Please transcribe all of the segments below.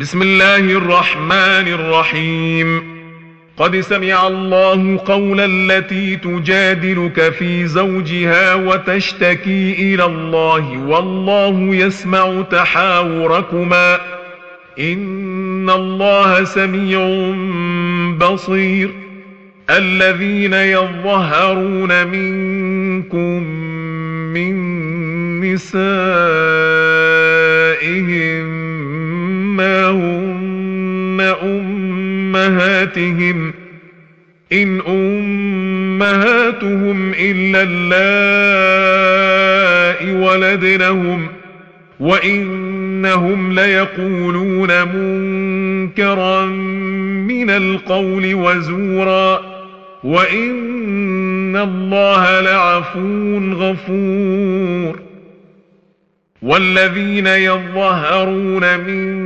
بسم الله الرحمن الرحيم. قد سمع الله قول التي تجادلك في زوجها وتشتكي إلى الله والله يسمع تحاوركما. إن الله سميع بصير. الذين يظهرون منكم من نسائهم ما هن أمهاتهم. إن أمهاتهم إلا اللائي ولدنهم. وإنهم ليقولون منكرا من القول وزورا. وإن الله لعفو غفور. والذين يظهرون من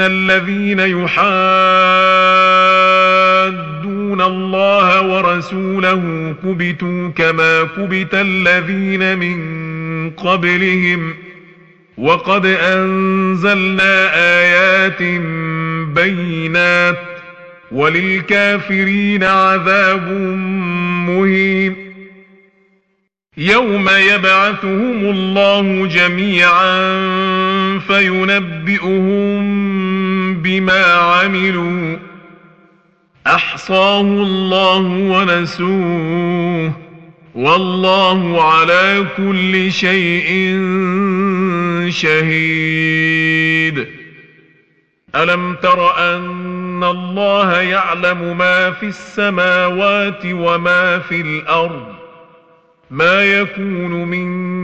الذين يحادون الله ورسوله كبتوا كما كبت الذين من قبلهم وقد أنزلنا آيات بينات وللكافرين عذاب مهين يوم يبعثهم الله جميعا فينبئهم بما عملوا أحصاه الله ونسوه والله على كل شيء شهيد. ألم تر أن الله يعلم ما في السماوات وما في الأرض؟ ما يكون من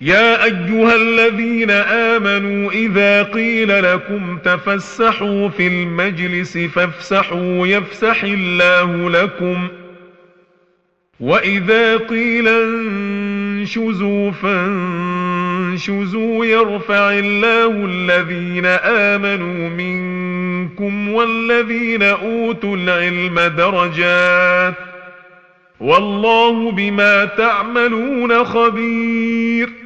يا أيها الذين آمنوا إذا قيل لكم تفسحوا في المجلس فافسحوا يفسح الله لكم وإذا قيل انشزوا فانشزوا يرفع الله الذين آمنوا منكم والذين أوتوا العلم درجات والله بما تعملون خبير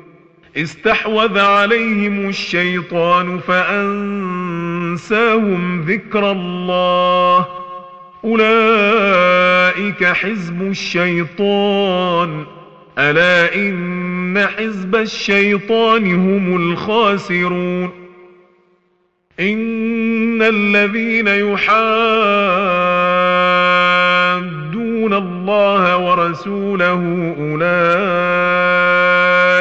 استحوذ عليهم الشيطان فأنساهم ذكر الله. أولئك حزب الشيطان. ألا إن حزب الشيطان هم الخاسرون. إن الذين يحادون الله ورسوله أولئك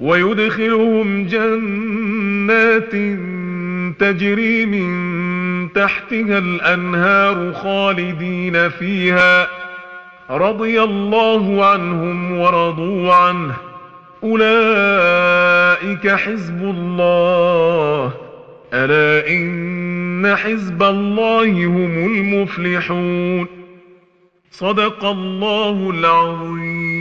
ويدخلهم جنات تجري من تحتها الأنهار خالدين فيها رضي الله عنهم ورضوا عنه. أولئك حزب الله. ألا إن حزب الله هم المفلحون. صدق الله العظيم.